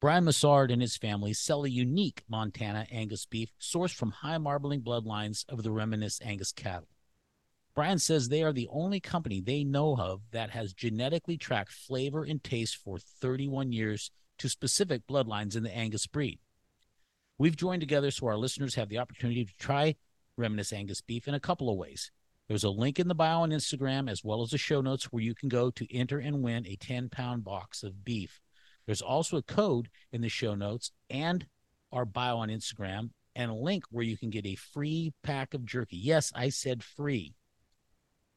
Brian Massard and his family sell a unique Montana Angus beef sourced from high marbling bloodlines of the Reminisce Angus cattle. Brian says they are the only company they know of that has genetically tracked flavor and taste for 31 years to specific bloodlines in the Angus breed. We've joined together so our listeners have the opportunity to try Reminisce Angus beef in a couple of ways. There's a link in the bio on Instagram as well as the show notes where you can go to enter and win a 10 pound box of beef. There's also a code in the show notes and our bio on Instagram and a link where you can get a free pack of jerky. Yes, I said free.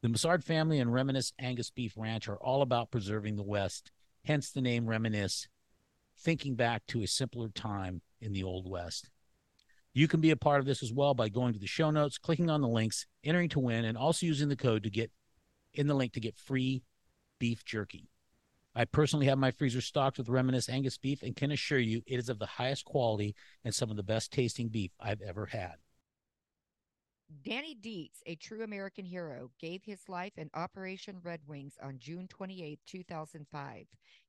The Massard family and Reminisce Angus Beef Ranch are all about preserving the West, hence the name Reminisce, thinking back to a simpler time in the Old West. You can be a part of this as well by going to the show notes, clicking on the links, entering to win, and also using the code to get in the link to get free beef jerky. I personally have my freezer stocked with Reminisce Angus beef and can assure you it is of the highest quality and some of the best tasting beef I've ever had. Danny Dietz, a true American hero, gave his life in Operation Red Wings on June 28, 2005.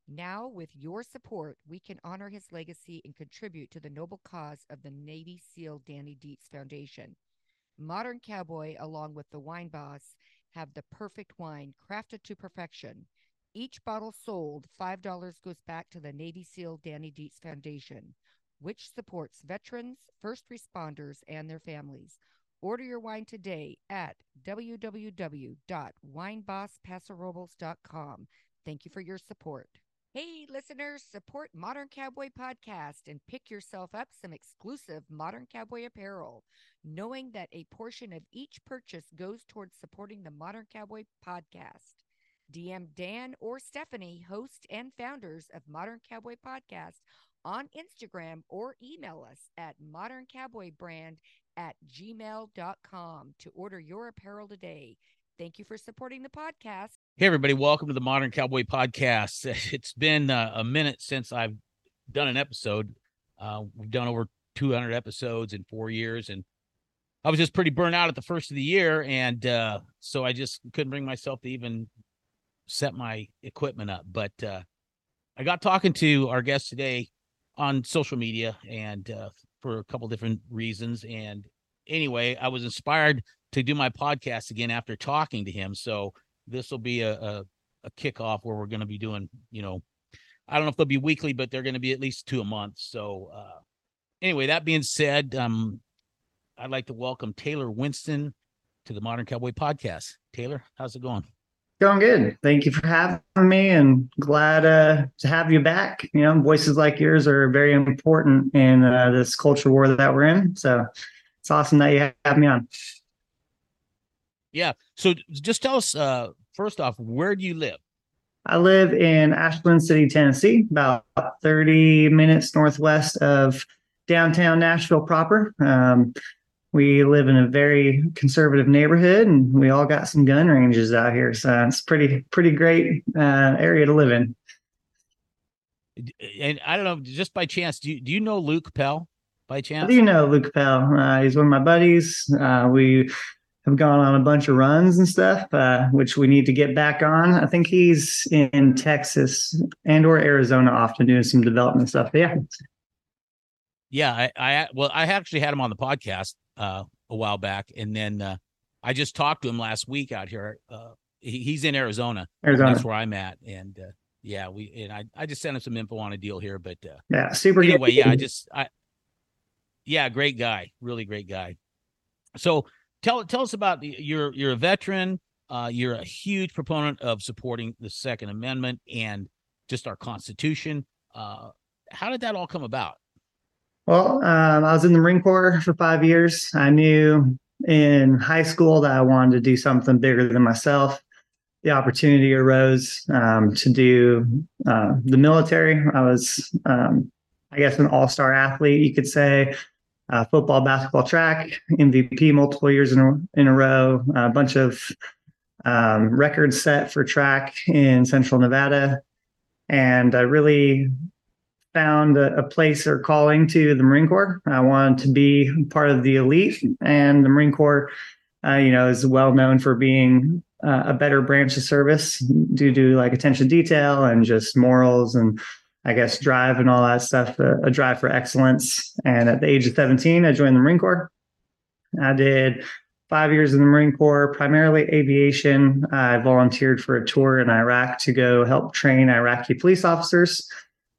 Now, with your support, we can honor his legacy and contribute to the noble cause of the Navy SEAL Danny Dietz Foundation. Modern Cowboy, along with the Wine Boss, have the perfect wine crafted to perfection. Each bottle sold, $5 goes back to the Navy SEAL Danny Dietz Foundation, which supports veterans, first responders, and their families. Order your wine today at www.winebosspasorobles.com. Thank you for your support. Hey, listeners, support Modern Cowboy Podcast and pick yourself up some exclusive Modern Cowboy apparel, knowing that a portion of each purchase goes towards supporting the Modern Cowboy Podcast. DM Dan or Stephanie, host and founders of Modern Cowboy Podcast, on Instagram or email us at moderncowboybrand at gmail.com to order your apparel today. Thank you for supporting the podcast. Hey, everybody, welcome to the Modern Cowboy Podcast. It's been uh, a minute since I've done an episode. Uh, we've done over 200 episodes in four years, and I was just pretty burnt out at the first of the year. And uh, so I just couldn't bring myself to even set my equipment up. But uh, I got talking to our guest today on social media and uh, for a couple different reasons. And anyway, I was inspired to do my podcast again after talking to him. So this will be a, a, a kickoff where we're going to be doing, you know, I don't know if they'll be weekly, but they're going to be at least two a month. So uh, anyway, that being said, um, I'd like to welcome Taylor Winston to the Modern Cowboy Podcast. Taylor, how's it going? Going good. Thank you for having me and glad uh, to have you back. You know, voices like yours are very important in uh, this culture war that we're in. So it's awesome that you have me on. Yeah. So just tell us, uh, first off, where do you live? I live in Ashland City, Tennessee, about 30 minutes northwest of downtown Nashville proper. Um, we live in a very conservative neighborhood and we all got some gun ranges out here so it's pretty pretty great uh, area to live in. And i don't know just by chance do you, do you know luke pell by chance? do you know luke pell. Uh, he's one of my buddies. Uh, we have gone on a bunch of runs and stuff uh, which we need to get back on. I think he's in texas and or arizona often doing some development stuff yeah. Yeah I, I well i actually had him on the podcast uh, a while back, and then uh, I just talked to him last week out here. Uh, he, he's in Arizona. Arizona. That's where I'm at, and uh, yeah, we and I I just sent him some info on a deal here, but uh, yeah, super. Anyway, good. yeah, I just I yeah, great guy, really great guy. So tell tell us about you're you're a veteran. Uh, you're a huge proponent of supporting the Second Amendment and just our Constitution. Uh, how did that all come about? Well, um, I was in the Marine Corps for five years. I knew in high school that I wanted to do something bigger than myself. The opportunity arose um, to do uh, the military. I was um, I guess, an all star athlete, you could say. Uh, football, basketball, track, MVP multiple years in a, in a row, a bunch of um, records set for track in central Nevada. And I really found a, a, place or calling to the Marine Corps. I wanted to be part of the elite, and the Marine Corps, uh, you know, is well known for being uh, a better branch of service due to like attention to detail and just morals and I guess drive and all that stuff. A, a drive for excellence. And at the age of 17, I joined the Marine Corps. I did five years in the Marine Corps, primarily aviation. I volunteered for a tour in Iraq to go help train Iraqi police officers.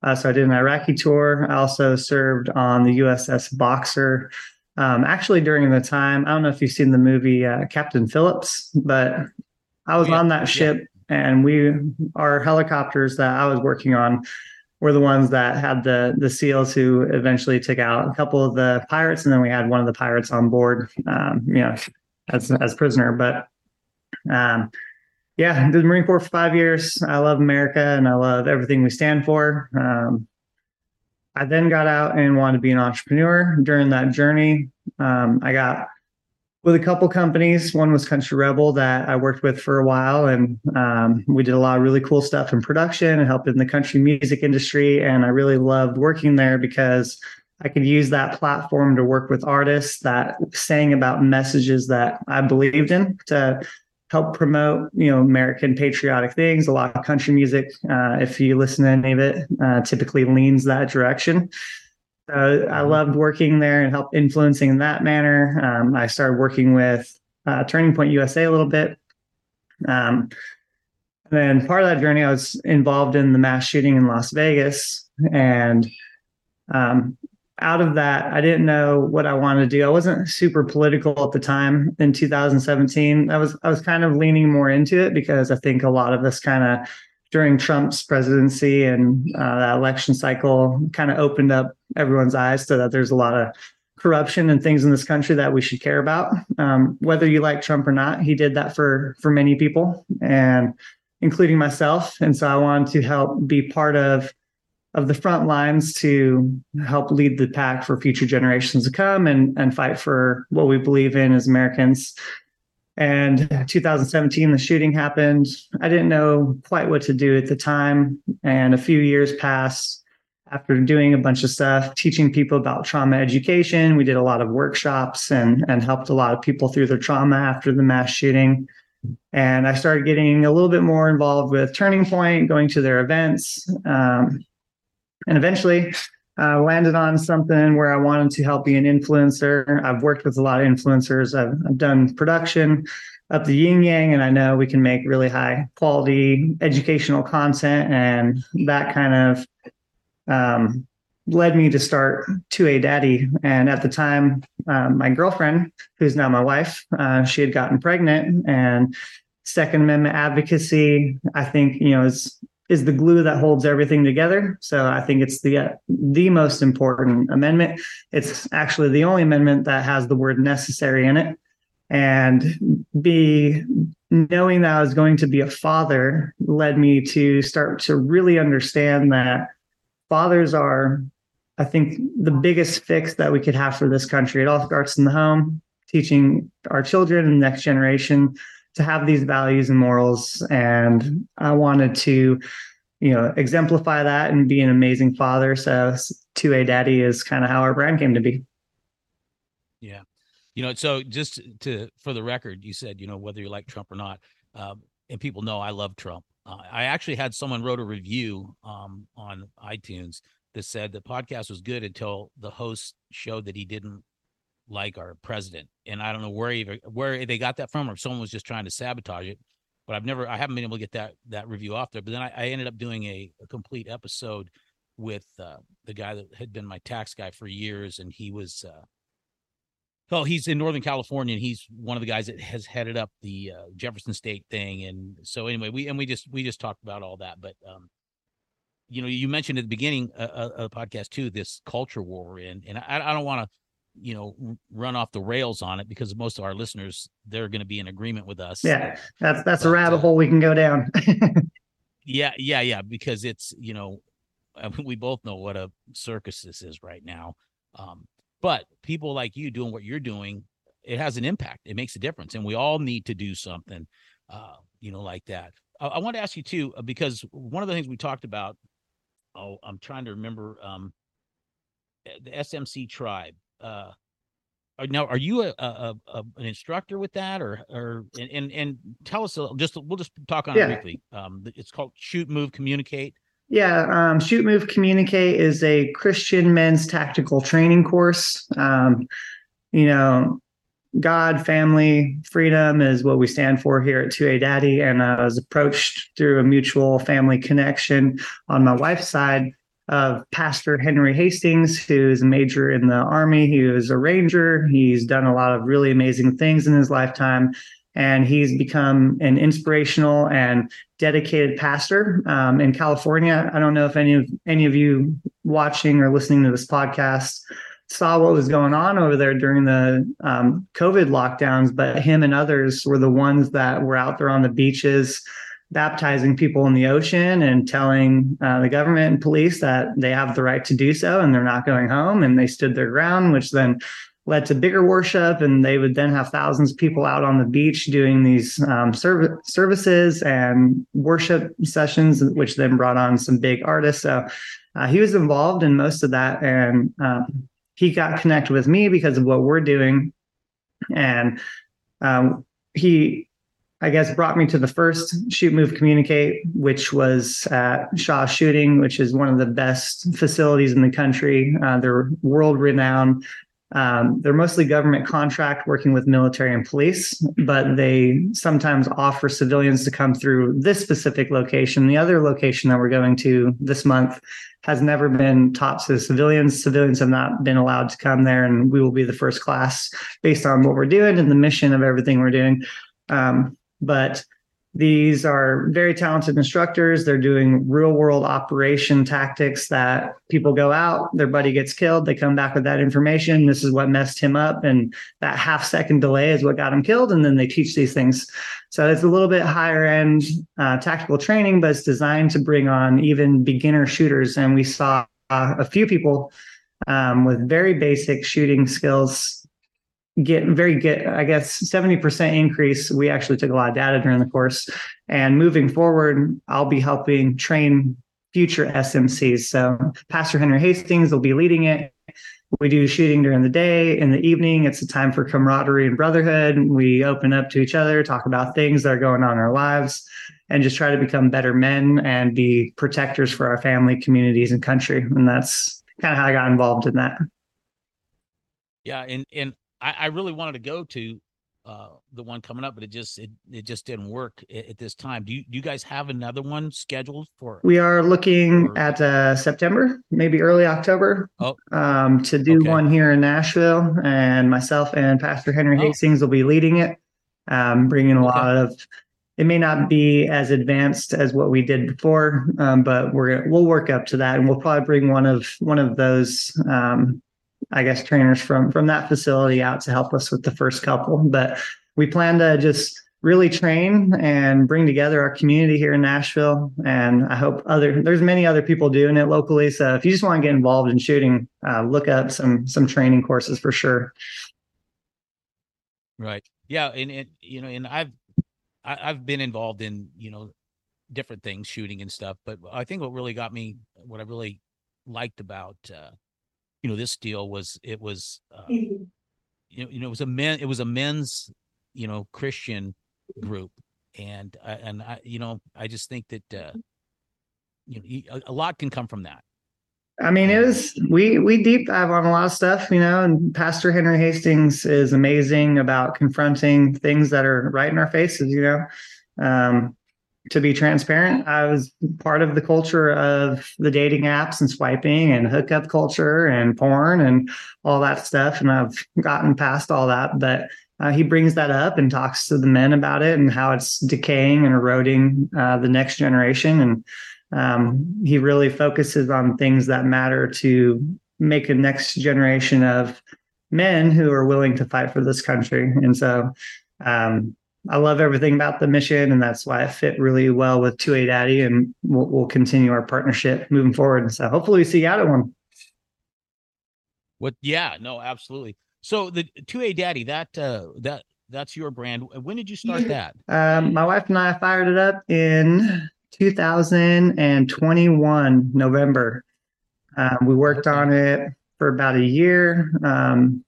Uh, so I did an Iraqi tour. I also served on the USS Boxer. Um, actually, during the time, I don't know if you've seen the movie uh, Captain Phillips, but I was oh, yeah. on that ship, yeah. and we, our helicopters that I was working on, were the ones that had the the seals who eventually took out a couple of the pirates, and then we had one of the pirates on board, um, you know, as as prisoner. But um, yeah, did the Marine Corps for five years. I love America and I love everything we stand for. Um, I then got out and wanted to be an entrepreneur. During that journey, um, I got with a couple companies. One was Country Rebel that I worked with for a while, and um, we did a lot of really cool stuff in production and helped in the country music industry. And I really loved working there because I could use that platform to work with artists that sang about messages that I believed in to help promote you know American patriotic things. A lot of country music, uh, if you listen to any of it, uh, typically leans that direction. Uh, I mm-hmm. loved working there and help influencing in that manner. Um, I started working with uh, Turning Point USA a little bit. Um, and then part of that journey, I was involved in the mass shooting in Las Vegas, and um, out of that, I didn't know what I wanted to do. I wasn't super political at the time in 2017. I was I was kind of leaning more into it because I think a lot of us kind of during Trump's presidency and uh, that election cycle kind of opened up everyone's eyes to that there's a lot of corruption and things in this country that we should care about. Um, whether you like Trump or not, he did that for for many people and including myself. And so I wanted to help be part of of the front lines to help lead the pack for future generations to come and and fight for what we believe in as Americans. And 2017, the shooting happened. I didn't know quite what to do at the time. And a few years passed after doing a bunch of stuff, teaching people about trauma education. We did a lot of workshops and, and helped a lot of people through their trauma after the mass shooting. And I started getting a little bit more involved with Turning Point, going to their events. Um, and eventually uh, landed on something where I wanted to help be an influencer. I've worked with a lot of influencers. I've, I've done production up the yin yang, and I know we can make really high quality educational content, and that kind of um, led me to start 2A Daddy. And at the time, um, my girlfriend, who's now my wife, uh, she had gotten pregnant, and Second Amendment advocacy, I think, you know, is is the glue that holds everything together. So I think it's the uh, the most important amendment. It's actually the only amendment that has the word necessary in it. And be knowing that I was going to be a father led me to start to really understand that fathers are, I think, the biggest fix that we could have for this country. It all starts in the home, teaching our children and the next generation to have these values and morals. And I wanted to, you know, exemplify that and be an amazing father. So 2A Daddy is kind of how our brand came to be. Yeah. You know, so just to, for the record, you said, you know, whether you like Trump or not, um, and people know I love Trump. Uh, I actually had someone wrote a review um, on iTunes that said the podcast was good until the host showed that he didn't like our president. And I don't know where even where they got that from, or if someone was just trying to sabotage it. But I've never, I haven't been able to get that that review off there. But then I, I ended up doing a, a complete episode with uh, the guy that had been my tax guy for years, and he was. Uh, Oh, he's in Northern California, and he's one of the guys that has headed up the uh, Jefferson State thing. And so, anyway, we and we just we just talked about all that. But um, you know, you mentioned at the beginning uh, uh of the podcast too this culture war we're in, and I, I don't want to you know run off the rails on it because most of our listeners they're going to be in agreement with us yeah that's that's but, a rabbit uh, hole we can go down yeah yeah yeah because it's you know I mean, we both know what a circus this is right now. Um, but people like you doing what you're doing, it has an impact. It makes a difference, and we all need to do something, uh, you know, like that. I, I want to ask you too, uh, because one of the things we talked about. Oh, I'm trying to remember. Um, the SMC tribe. Uh, now, are you a, a, a, an instructor with that, or or and and, and tell us a, just we'll just talk on Yeah. it briefly. Um, it's called Shoot, Move, Communicate. Yeah, um, Shoot, Move, Communicate is a Christian men's tactical training course. Um, you know, God, family, freedom is what we stand for here at 2A Daddy. And I was approached through a mutual family connection on my wife's side of Pastor Henry Hastings, who's a major in the Army. He was a ranger. He's done a lot of really amazing things in his lifetime. And he's become an inspirational and dedicated pastor um, in California. I don't know if any of any of you watching or listening to this podcast saw what was going on over there during the um, COVID lockdowns, but him and others were the ones that were out there on the beaches baptizing people in the ocean and telling uh, the government and police that they have the right to do so and they're not going home. And they stood their ground, which then led to bigger worship. And they would then have thousands of people out on the beach doing these um, serv- services and worship sessions, which then brought on some big artists. So uh, he was involved in most of that. And um, he got connected with me because of what we're doing. And um, he I guess brought me to the first shoot, move, communicate, which was at Shaw Shooting, which is one of the best facilities in the country. Uh, they're world renowned. Um, they're mostly government contract working with military and police, but they sometimes offer civilians to come through this specific location. The other location that we're going to this month has never been taught to civilians. Civilians have not been allowed to come there, and we will be the first class based on what we're doing and the mission of everything we're doing. Um, but these are very talented instructors. They're doing real world operation tactics that people go out, their buddy gets killed, they come back with that information. This is what messed him up. And that half second delay is what got him killed. And then they teach these things. So it's a little bit higher end uh, tactical training, but it's designed to bring on even beginner shooters. And we saw uh, a few people um, with very basic shooting skills get very good i guess 70% increase. We actually took a lot of data during the course. And moving forward i'll be helping train future smcs so pastor henry hastings will be leading it. We do shooting during the day in the evening. It's a time for camaraderie and brotherhood. We open up to each other talk about things that are going on in our lives and just try to become better men and be protectors for our family communities and country. And that's kind of how i got involved in that. Yeah, and and I, I really wanted to go to uh the one coming up, but it just it, it just didn't work at, at this time. Do you do you guys have another one scheduled for? We are looking at uh, September, maybe early October, Oh. um, to do Okay. one here in Nashville. And myself and Pastor Henry Oh. Hastings will be leading it, um, bringing a lot of. It may not be as advanced as what we did before, um, but we're we'll work up to that, and we'll probably bring one of one of those, um, I guess, trainers from from that facility out to help us with the first couple. But we plan to just really train and bring together our community here in Nashville. And I hope other there's many other people doing it locally. So if you just want to get involved in shooting, uh, look up some some training courses for sure. Right. Yeah, and it you know, and I've I, I've been involved in you know different things, shooting and stuff. But I think what really got me, what I really liked about uh, you know this deal was it was uh, you know you know it was a men it was a men's you know Christian group, and I, and I you know I just think that uh, you know a lot can come from that. I mean, it was we we deep dive on a lot of stuff, you know. And Pastor Henry Hastings is amazing about confronting things that are right in our faces, you know. Um, to be transparent, I was part of the culture of the dating apps and swiping and hookup culture and porn and all that stuff, and I've gotten past all that. But uh, he brings that up and talks to the men about it and how it's decaying and eroding uh, the next generation and um, he really focuses on things that matter to make a next generation of men who are willing to fight for this country. And so, um, I love everything about the mission, and that's why I fit really well with 2A Daddy, and we'll, we'll continue our partnership moving forward. So hopefully we see you out at one. What? Yeah, no, absolutely. So the 2A Daddy, that uh, that that's your brand. When did you start that? Um, my wife and I fired it up in 2021 November. Um, we worked on it for about a year. Um,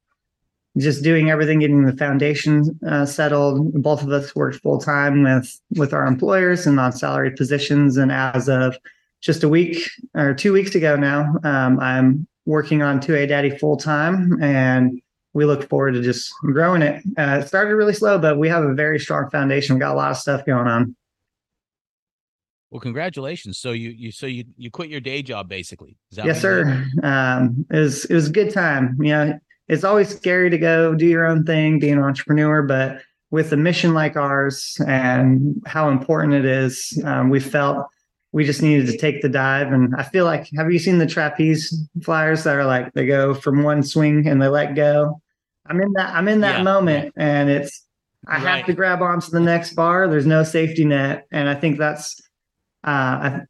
just doing everything, getting the foundation uh, settled. Both of us worked full time with with our employers and on salary positions. And as of just a week or two weeks ago now, um, I'm working on 2A Daddy full time, and we look forward to just growing it. Uh, it started really slow, but we have a very strong foundation. We got a lot of stuff going on. Well, congratulations. So you you so you you quit your day job basically. yes, sir. Um, it was it was a good time. You know, it's always scary to go do your own thing, be an entrepreneur, but with a mission like ours and how important it is, um, we felt we just needed to take the dive. And I feel like, have you seen the trapeze flyers that are like they go from one swing and they let go? I'm in that. I'm in that yeah. moment, and it's I right. have to grab onto the next bar. There's no safety net, and I think that's uh,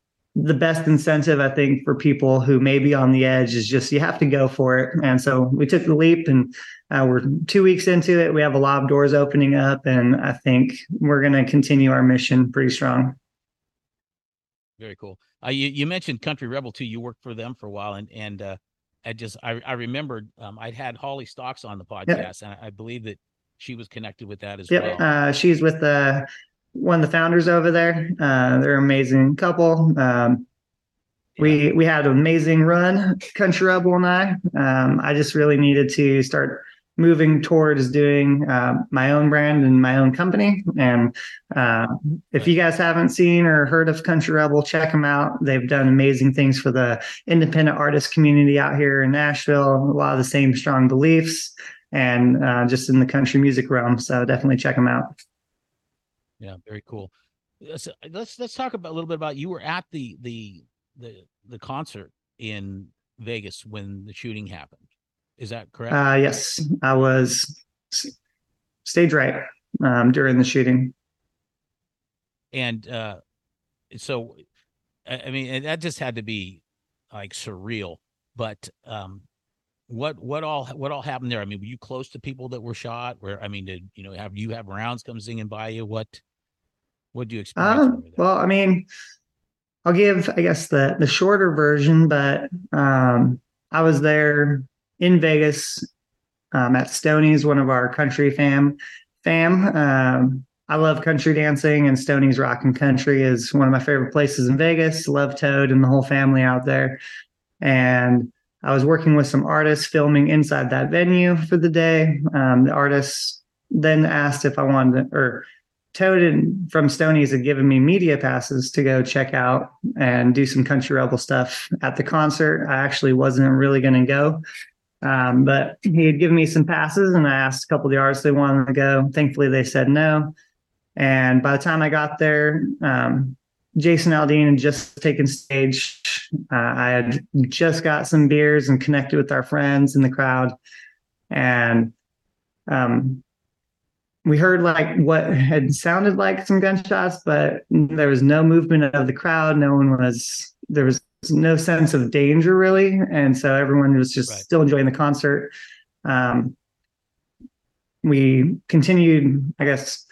the best incentive I think for people who may be on the edge is just you have to go for it. And so we took the leap, and uh, we're two weeks into it. We have a lot of doors opening up, and I think we're going to continue our mission pretty strong. Very cool. Uh, you you mentioned Country Rebel too. You worked for them for a while, and and uh, I just I I remembered um, I'd had Holly Stocks on the podcast, yep. and I, I, believe that she was connected with that as yep. well. Uh, she's with the one of the founders over there. Uh, they're an amazing couple. Um, we we had an amazing run, Country Rebel and I. Um, I just really needed to start moving towards doing uh, my own brand and my own company. And uh, if you guys haven't seen or heard of Country Rebel, check them out. They've done amazing things for the independent artist community out here in Nashville. A lot of the same strong beliefs and uh, just in the country music realm. So definitely check them out. Yeah, very cool. Let's let's, let's talk about a little bit about you were at the the the the concert in Vegas when the shooting happened. Is that correct? Uh, yes, I was stage right um, during the shooting. And uh, so, I mean, that just had to be like surreal. But um, what what all what all happened there? I mean, were you close to people that were shot? Where I mean, did you know have you have rounds come singing by you? What what do you expect? Um, well, I mean, I'll give I guess the the shorter version, but um, I was there in Vegas um, at Stoney's, one of our country fam fam. Um, I love country dancing, and Stoney's Rockin' Country is one of my favorite places in Vegas. Love Toad and the whole family out there, and I was working with some artists filming inside that venue for the day. Um, the artists then asked if I wanted to, or Toad from Stoney's had given me media passes to go check out and do some country rebel stuff at the concert. I actually wasn't really going to go, um, but he had given me some passes, and I asked a couple of the artists they wanted to go. Thankfully, they said no. And by the time I got there, um, Jason Aldean had just taken stage. Uh, I had just got some beers and connected with our friends in the crowd. And um, we heard like what had sounded like some gunshots, but there was no movement of the crowd. No one was, there was no sense of danger really. And so everyone was just right. still enjoying the concert. Um, we continued, I guess,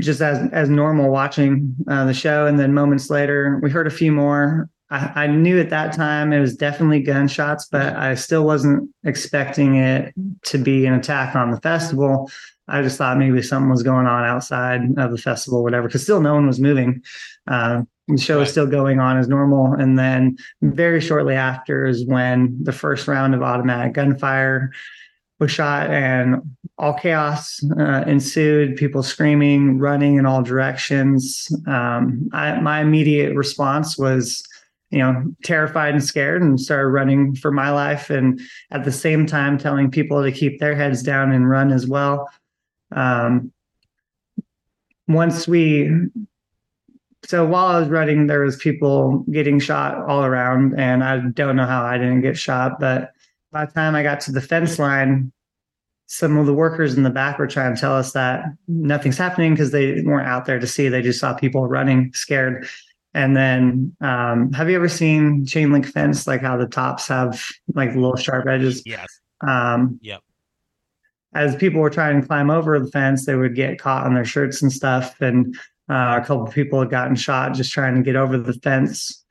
just as as normal watching uh, the show and then moments later we heard a few more I, I, knew at that time it was definitely gunshots but i still wasn't expecting it to be an attack on the festival i just thought maybe something was going on outside of the festival whatever because still no one was moving. Uh, the show was still going on as normal. And then very shortly after is when the first round of automatic gunfire was shot and all chaos uh, ensued people screaming running in all directions. Um, I, my immediate response was you know terrified and scared and started running for my life and at the same time telling people to keep their heads down and run as well um, once we so while i was running there was people getting shot all around and i don't know how i didn't get shot but by the time I got to the fence line, some of the workers in the back were trying to tell us that nothing's happening because they weren't out there to see. They just saw people running scared. And then, um, have you ever seen chain link fence, like how the tops have like little sharp edges? Yes. Um, Yep. As people were trying to climb over the fence, they would get caught on their shirts and stuff. And uh, a couple of people had gotten shot just trying to get over the fence.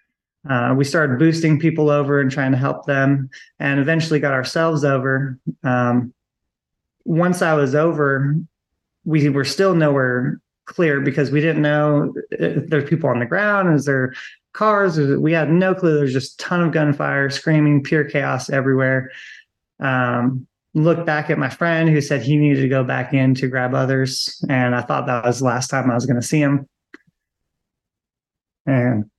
Uh, we started boosting people over and trying to help them, and eventually got ourselves over. Um, once I was over, we were still nowhere clear because we didn't know if there's people on the ground. Is there cars? We had no clue. There's just a ton of gunfire, screaming, pure chaos everywhere. Um, looked back at my friend who said he needed to go back in to grab others, and I thought that was the last time I was going to see him. And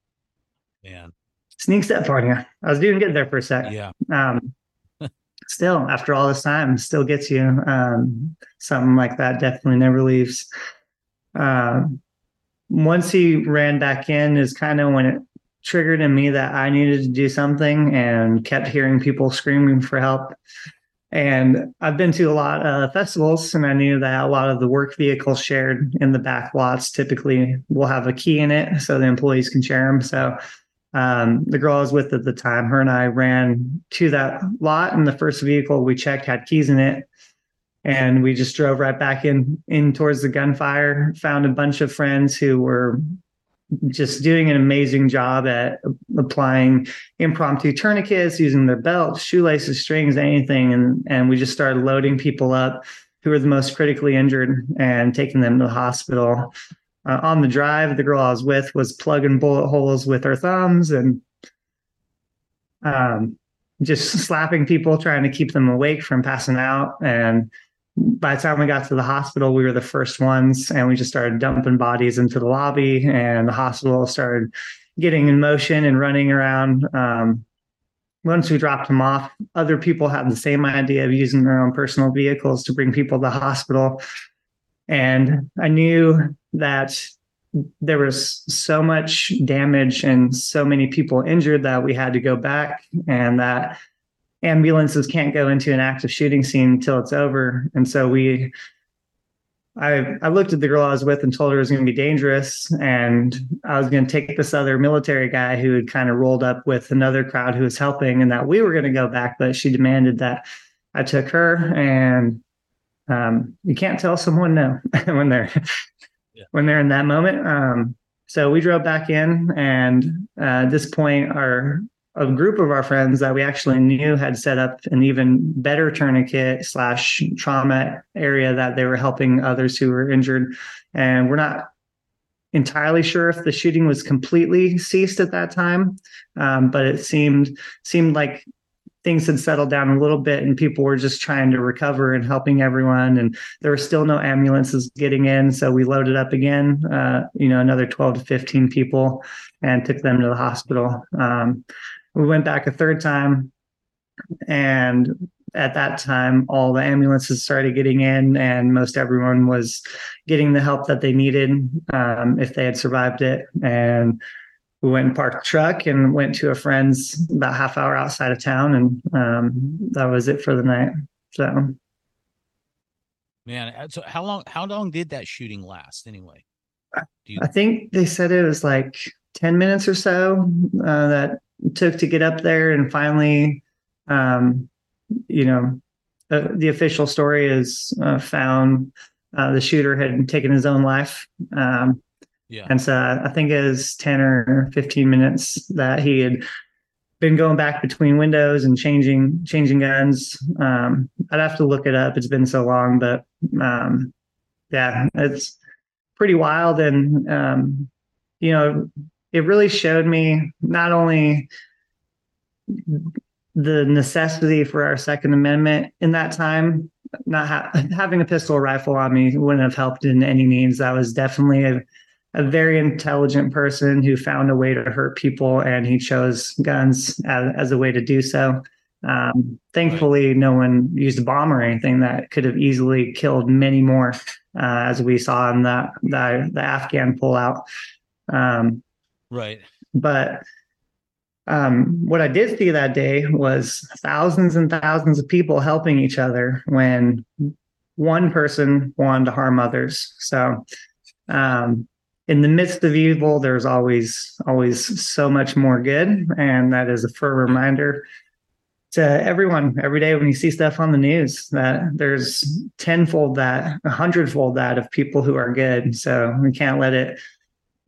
Man. sneaks up on you. I was doing good there for a sec. Yeah. Um, still, after all this time, still gets you. Um, something like that definitely never leaves. Um, once he ran back in, is kind of when it triggered in me that I needed to do something, and kept hearing people screaming for help. And I've been to a lot of festivals, and I knew that a lot of the work vehicles shared in the back lots typically will have a key in it, so the employees can share them. So um, the girl I was with at the time, her and I ran to that lot, and the first vehicle we checked had keys in it. And we just drove right back in in towards the gunfire. Found a bunch of friends who were just doing an amazing job at applying impromptu tourniquets, using their belts, shoelaces, strings, anything, and and we just started loading people up who were the most critically injured and taking them to the hospital uh, on the drive, the girl I was with was plugging bullet holes with her thumbs and um, just slapping people, trying to keep them awake from passing out. And by the time we got to the hospital, we were the first ones, and we just started dumping bodies into the lobby, and the hospital started getting in motion and running around. Um, once we dropped them off, other people had the same idea of using their own personal vehicles to bring people to the hospital. And I knew that there was so much damage and so many people injured that we had to go back and that ambulances can't go into an active shooting scene until it's over. And so we I I looked at the girl I was with and told her it was going to be dangerous, and I was going to take this other military guy who had kind of rolled up with another crowd who was helping, and that we were going to go back, but she demanded that I took her, and um, you can't tell someone no when they're Yeah. when they're in that moment. Um, so we drove back in, and uh, at this point, our a group of our friends that we actually knew had set up an even better tourniquet slash trauma area that they were helping others who were injured. And we're not entirely sure if the shooting was completely ceased at that time, um, but it seemed seemed like things had settled down a little bit and people were just trying to recover and helping everyone and there were still no ambulances getting in so we loaded up again uh, you know another 12 to 15 people and took them to the hospital um, we went back a third time and at that time all the ambulances started getting in and most everyone was getting the help that they needed um, if they had survived it and we went and parked the truck and went to a friend's about half hour outside of town and um, that was it for the night so Man, uh, so how long how long did that shooting last anyway? Do you i think they said it was like 10 minutes or so uh, that took to get up there and finally um, you know uh, the official story is uh, found uh, the shooter had taken his own life um, yeah. And so I think it was 10 or 15 minutes that he had been going back between windows and changing changing guns. Um, I'd have to look it up. It's been so long, but um, yeah, it's pretty wild. And um, you know, it really showed me not only the necessity for our Second Amendment in that time. Not ha- having a pistol or rifle on me wouldn't have helped in any means. That was definitely a a very intelligent person who found a way to hurt people and he chose guns as, as a way to do so. Um, thankfully, no one used a bomb or anything that could have easily killed many more, uh, as we saw in the, the, the Afghan pullout. Um, Right. but um, what I did see that day was thousands and thousands of people helping each other when one person wanted to harm others. So, um, in the midst of evil, there's always always so much more good, and that is a firm reminder to everyone every day when you see stuff on the news that there's tenfold that, a hundredfold that of people who are good. So we can't let it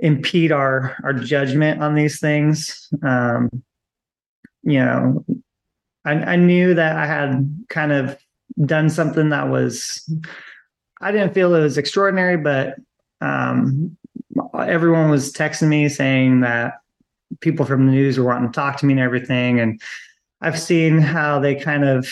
impede our our judgment on these things. Um, you know, I, I knew that I had kind of done something that was I didn't feel it was extraordinary, but um, everyone was texting me saying that people from the news were wanting to talk to me and everything. And I've seen how they kind of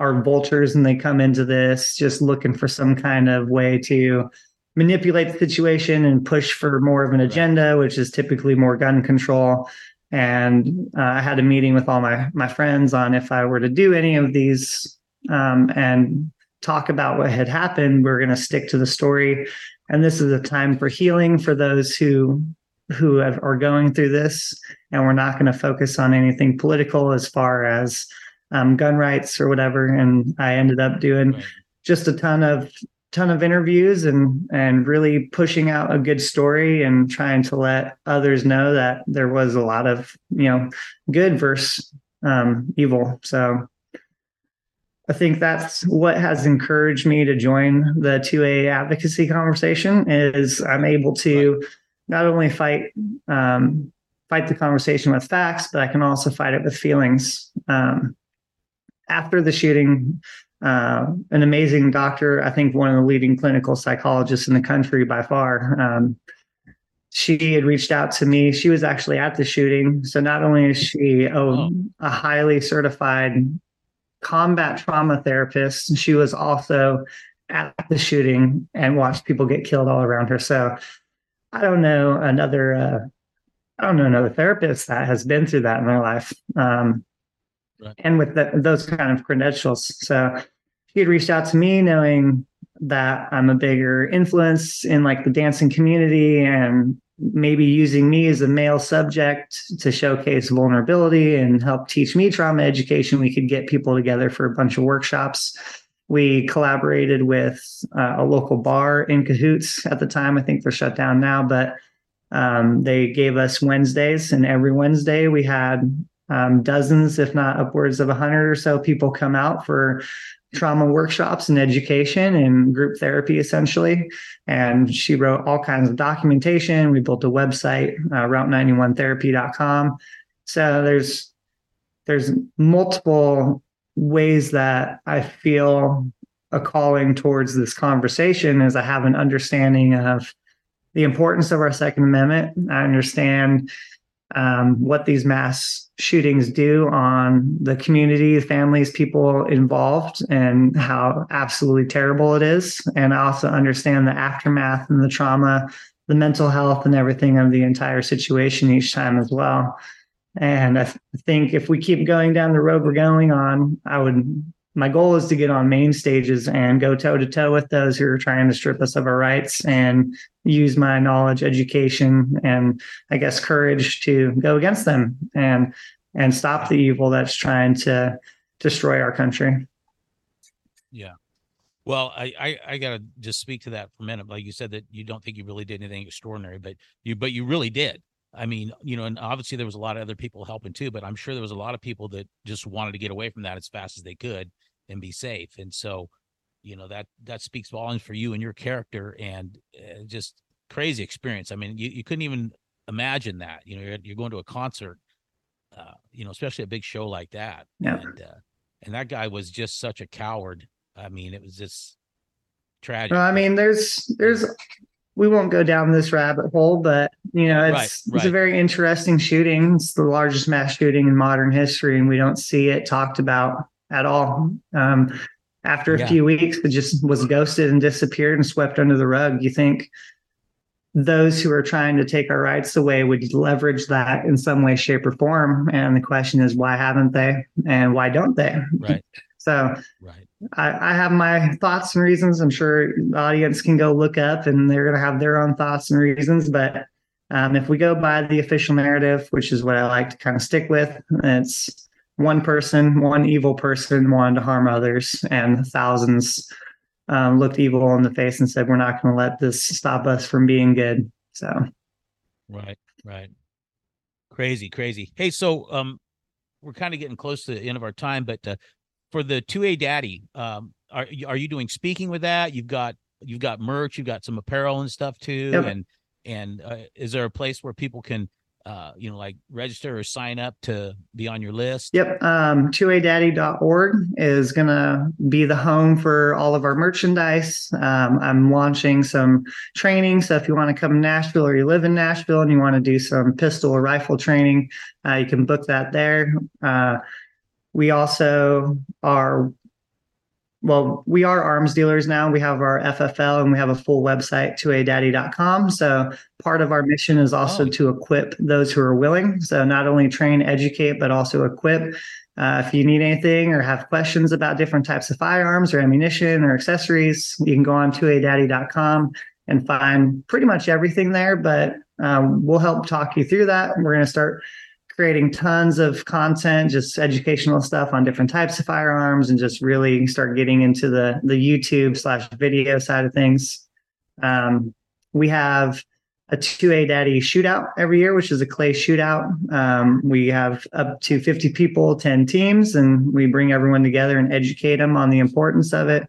are vultures and they come into this just looking for some kind of way to manipulate the situation and push for more of an agenda, which is typically more gun control. And uh, I had a meeting with all my my friends on if I were to do any of these um, and talk about what had happened, we're going to stick to the story. And this is a time for healing for those who who have, are going through this. And we're not going to focus on anything political as far as um, gun rights or whatever. And I ended up doing just a ton of ton of interviews and and really pushing out a good story and trying to let others know that there was a lot of you know good versus um, evil. So I think that's what has encouraged me to join the 2A advocacy conversation is I'm able to not only fight um, fight the conversation with facts, but I can also fight it with feelings. Um, after the shooting, uh, an amazing doctor, I think one of the leading clinical psychologists in the country by far. Um, she had reached out to me. She was actually at the shooting. So not only is she a, oh. a highly certified combat trauma therapist, she was also at the shooting and watched people get killed all around her. So I don't know another uh, I don't know another therapist that has been through that in their life. Um, right. and with the, those kind of credentials. So he had reached out to me knowing that I'm a bigger influence in like the dancing community and maybe using me as a male subject to showcase vulnerability and help teach me trauma education. We could get people together for a bunch of workshops. We collaborated with uh, a local bar in Cahoots at the time. I think they're shut down now, but um, they gave us Wednesdays, and every Wednesday we had um, dozens, if not upwards of a hundred or so people come out for trauma workshops and education and group therapy essentially. And she wrote all kinds of documentation. We built a website uh, route91therapy.com so there's there's multiple ways that i feel a calling towards this conversation as i have an understanding of the importance of our second amendment. I understand um, what these mass shootings do on the community, the families, people involved, and how absolutely terrible it is. And I also understand the aftermath and the trauma, the mental health, and everything of the entire situation each time as well. And I th- think if we keep going down the road we're going on, I would my goal is to get on main stages and go toe to toe with those who are trying to strip us of our rights and use my knowledge, education, and I guess courage to go against them and and stop the evil that's trying to destroy our country. Yeah. Well, I, I, I gotta just speak to that for a minute. Like you said that you don't think you really did anything extraordinary, but you but you really did. I mean, you know, and obviously there was a lot of other people helping too, but I'm sure there was a lot of people that just wanted to get away from that as fast as they could and be safe. And so, you know, that that speaks volumes for you and your character and uh, just crazy experience. I mean, you, you couldn't even imagine that. You know, you're, you're going to a concert, uh, you know, especially a big show like that. Yeah. And uh, and that guy was just such a coward. I mean, it was just tragic. Well, I mean, there's there's we won't go down this rabbit hole, but you know, it's right, right. it's a very interesting shooting. It's the largest mass shooting in modern history, and we don't see it talked about at all. Um, after a yeah. few weeks, it just was ghosted and disappeared and swept under the rug. You think those who are trying to take our rights away would leverage that in some way, shape, or form? And the question is, why haven't they? And why don't they? Right. So, right. I, I have my thoughts and reasons. I'm sure the audience can go look up and they're going to have their own thoughts and reasons. But Um, if we go by the official narrative, which is what I like to kind of stick with, it's one person, one evil person wanted to harm others, and thousands um, looked evil in the face and said, "We're not going to let this stop us from being good." So, right, right, crazy, crazy. Hey, so um, we're kind of getting close to the end of our time, but uh, for the two A Daddy, um, are are you doing speaking with that? You've got you've got merch, you've got some apparel and stuff too, Yep. and and uh, is there a place where people can uh, you know, like register or sign up to be on your list? Yep. Um, 2adaddy.org is going to be the home for all of our merchandise. Um, I'm launching some training. So if you want to come to Nashville or you live in Nashville and you want to do some pistol or rifle training, uh, you can book that there. Uh, we also are well, we are arms dealers now. We have our FFL and we have a full website, 2adaddy.com. So part of our mission is also Oh. to equip those who are willing. So not only train, educate, but also equip. Uh, if you need anything or have questions about different types of firearms or ammunition or accessories, you can go on 2adaddy.com and find pretty much everything there. But um, we'll help talk you through that. We're going to start creating tons of content, just educational stuff on different types of firearms, and just really start getting into the the YouTube slash video side of things. Um, we have a 2A Daddy shootout every year, which is a clay shootout. Um, we have up to 50 people, 10 teams, and we bring everyone together and educate them on the importance of it.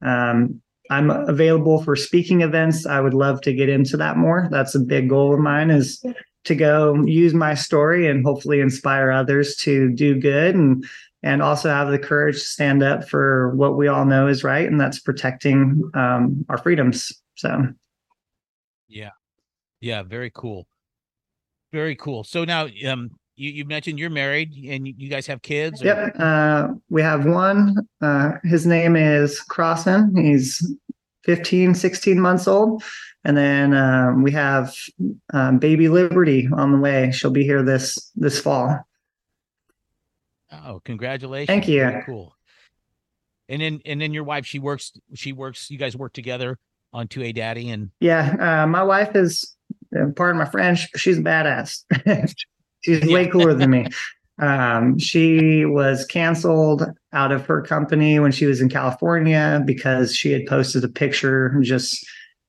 Um, I'm available for speaking events. I would love to get into that more. That's a big goal of mine is to go use my story and hopefully inspire others to do good and and also have the courage to stand up for what we all know is right and that's protecting um, our freedoms so Yeah. Yeah, very cool. Very cool. So now um you, you mentioned you're married and you, guys have kids? or- yep uh, we have one uh, his name is crossan he's 15 16 months old and then um, we have um, baby liberty on the way she'll be here this this fall Oh, congratulations. Thank you. Very cool. And then and then your wife, she works she works you guys work together on 2A Daddy and Yeah, uh, my wife is, uh, pardon my French, she's a badass. she's way cooler than me. Um, she was canceled out of her company when she was in California because she had posted a picture just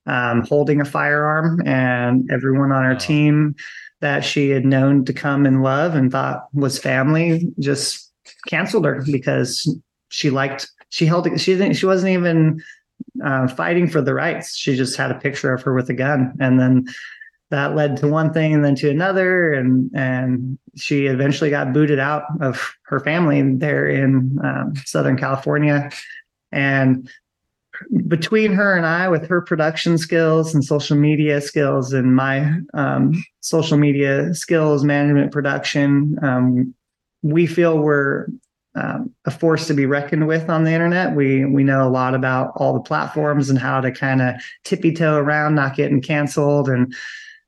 um, holding a firearm, and everyone on her Oh. team that she had known to come and love and thought was family just canceled her because she liked she held she didn't she wasn't even uh, fighting for the rights. She just had a picture of her with a gun, and then that led to one thing and then to another, and and she eventually got booted out of her family there in um, Southern California, and between her and I, with her production skills and social media skills, and my um, social media skills, management, production, um, we feel we're um, a force to be reckoned with on the internet. We we know a lot about all the platforms and how to kind of tippy toe around not getting canceled and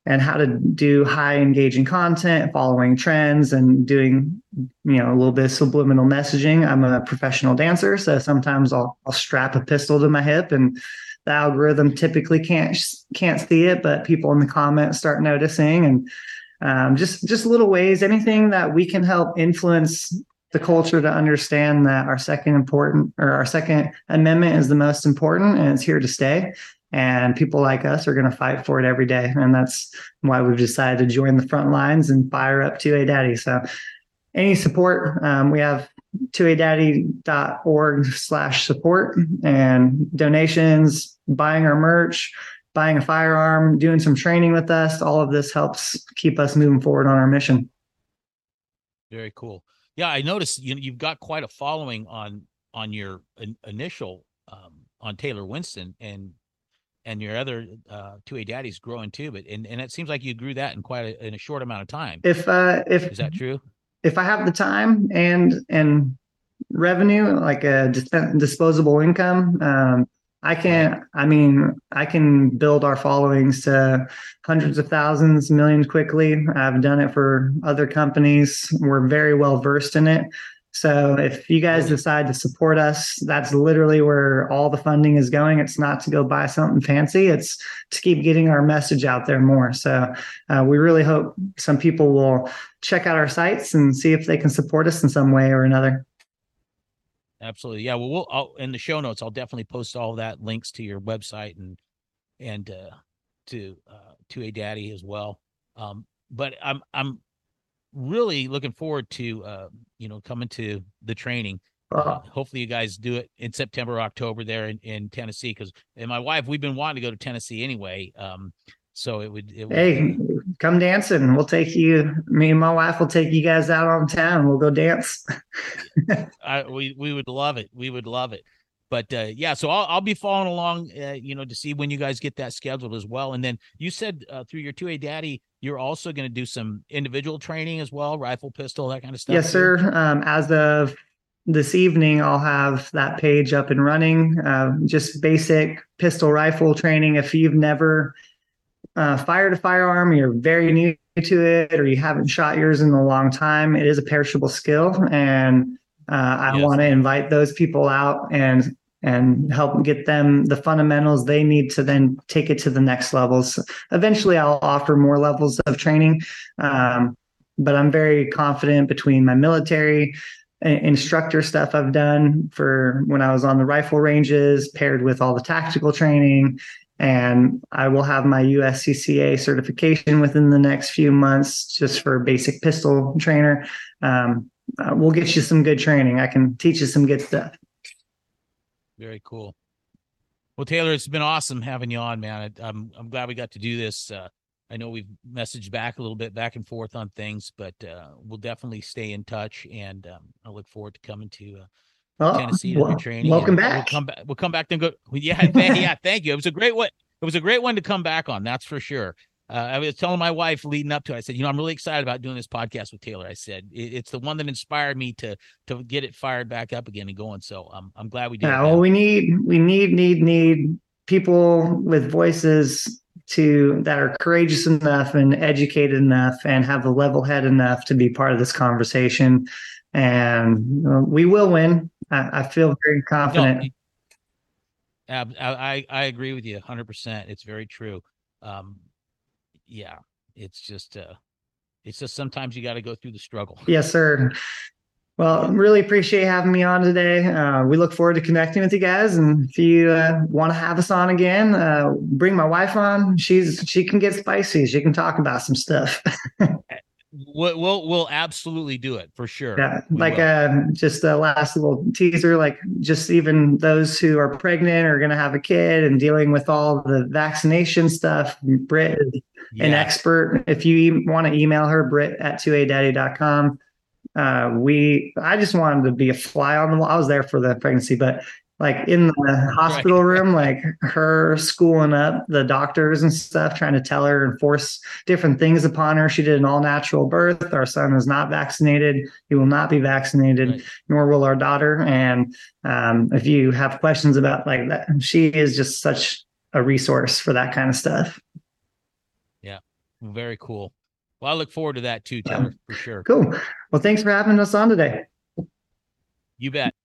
and how to do high engaging content, following trends, and doing you know a little bit of subliminal messaging. I'm a professional dancer, so sometimes I'll I'll strap a pistol to my hip and the algorithm typically can't can't see it, but people in the comments start noticing and um, just just little ways, anything that we can help influence the culture to understand that our second important or our second amendment is the most important and it's here to stay and people like us are going to fight for it every day. And that's why we've decided to join the front lines and fire up 2a daddy. So any support um, we have 2adaddy.org slash support and donations buying our merch buying a firearm doing some training with us. All of this helps keep us moving forward on our mission. Very cool. Yeah, I noticed you you've got quite a following on on your in, initial um on Taylor Winston and and your other uh 2A Daddy's growing too, but and, and it seems like you grew that in quite a, in a short amount of time. if uh if Is that true? if I have the time and and revenue, like a dis- disposable income, um, I can. I mean, I can build our followings to hundreds of thousands, millions quickly. I've done it for other companies. We're very well versed in it. So if you guys decide to support us, that's literally where all the funding is going. It's not to go buy something fancy. It's to keep getting our message out there more. So uh, we really hope some people will check out our sites and see if they can support us in some way or another. Absolutely. Yeah. Well, we'll I'll, in the show notes, I'll definitely post all that links to your website and and uh, to uh, 2A Daddy as well. Um, but I'm I'm really looking forward to uh, you know coming to the training. Uh, hopefully, you guys do it in September, October there in, in Tennessee. Because and my wife, we've been wanting to go to Tennessee anyway. Um, so it would. It would hey, come dancing. We'll take you. Me and my wife will take you guys out on town. We'll go dance. I, we we would love it. We would love it. But uh, yeah, so I'll I'll be following along, uh, you know, to see when you guys get that scheduled as well. And then you said uh, through your two A Daddy, you're also going to do some individual training as well, rifle, pistol, that kind of stuff. Yes, sir. Um, as of this evening, I'll have that page up and running. Uh, just basic pistol rifle training. If you've never uh, fired a firearm, you're very new to it, or you haven't shot yours in a long time, it is a perishable skill, and uh, I yes. want to invite those people out and and help get them the fundamentals they need to then take it to the next levels. Eventually, I'll offer more levels of training, um, but I'm very confident between my military instructor stuff I've done for when I was on the rifle ranges, paired with all the tactical training. And I will have my USCCA certification within the next few months just for basic pistol trainer. Um, uh, we'll get you some good training. I can teach you some good stuff. Very cool. Well, Taylor, it's been awesome having you on, man. I, am I'm, I'm glad we got to do this. Uh, I know we've messaged back a little bit back and forth on things, but uh, we'll definitely stay in touch, and um, I look forward to coming to uh, oh, Tennessee to well, training. Welcome back. We'll come back. We'll come back and go. Yeah, yeah. Thank you. It was a great one. It was a great one to come back on. That's for sure. Uh, I was telling my wife leading up to it, I said, you know, I'm really excited about doing this podcast with Taylor. I said, it, it's the one that inspired me to to get it fired back up again and going. So I'm I'm glad we did. Yeah, well, we need we need need need people with voices to that are courageous enough and educated enough and have the level head enough to be part of this conversation. And uh, we will win. I, I feel very confident. No, I, I agree with you 100%. It's very true. Um, yeah, it's just uh it's just sometimes you got to go through the struggle. Yes, sir. Well, really appreciate having me on today. Uh, we look forward to connecting with you guys. And if you uh, want to have us on again, uh, bring my wife on. She's she can get spicy. She can talk about some stuff. We'll, we'll, we'll absolutely do it for sure. Yeah, we like uh, just a last little teaser. Like just even those who are pregnant or going to have a kid and dealing with all the vaccination stuff. Britt is yeah. an expert. If you want to email her, Britt at 2adaddy.com. Uh, we, I just wanted to be a fly on the wall. I was there for the pregnancy, but like in the hospital room, like her schooling up the doctors and stuff, trying to tell her and force different things upon her. She did an all natural birth. Our son is not vaccinated. He will not be vaccinated, right. nor will our daughter. And um, if you have questions about like that, she is just such a resource for that kind of stuff. Yeah, very cool. Well, I look forward to that too, Taylor, for sure. Cool. Well, thanks for having us on today. You bet.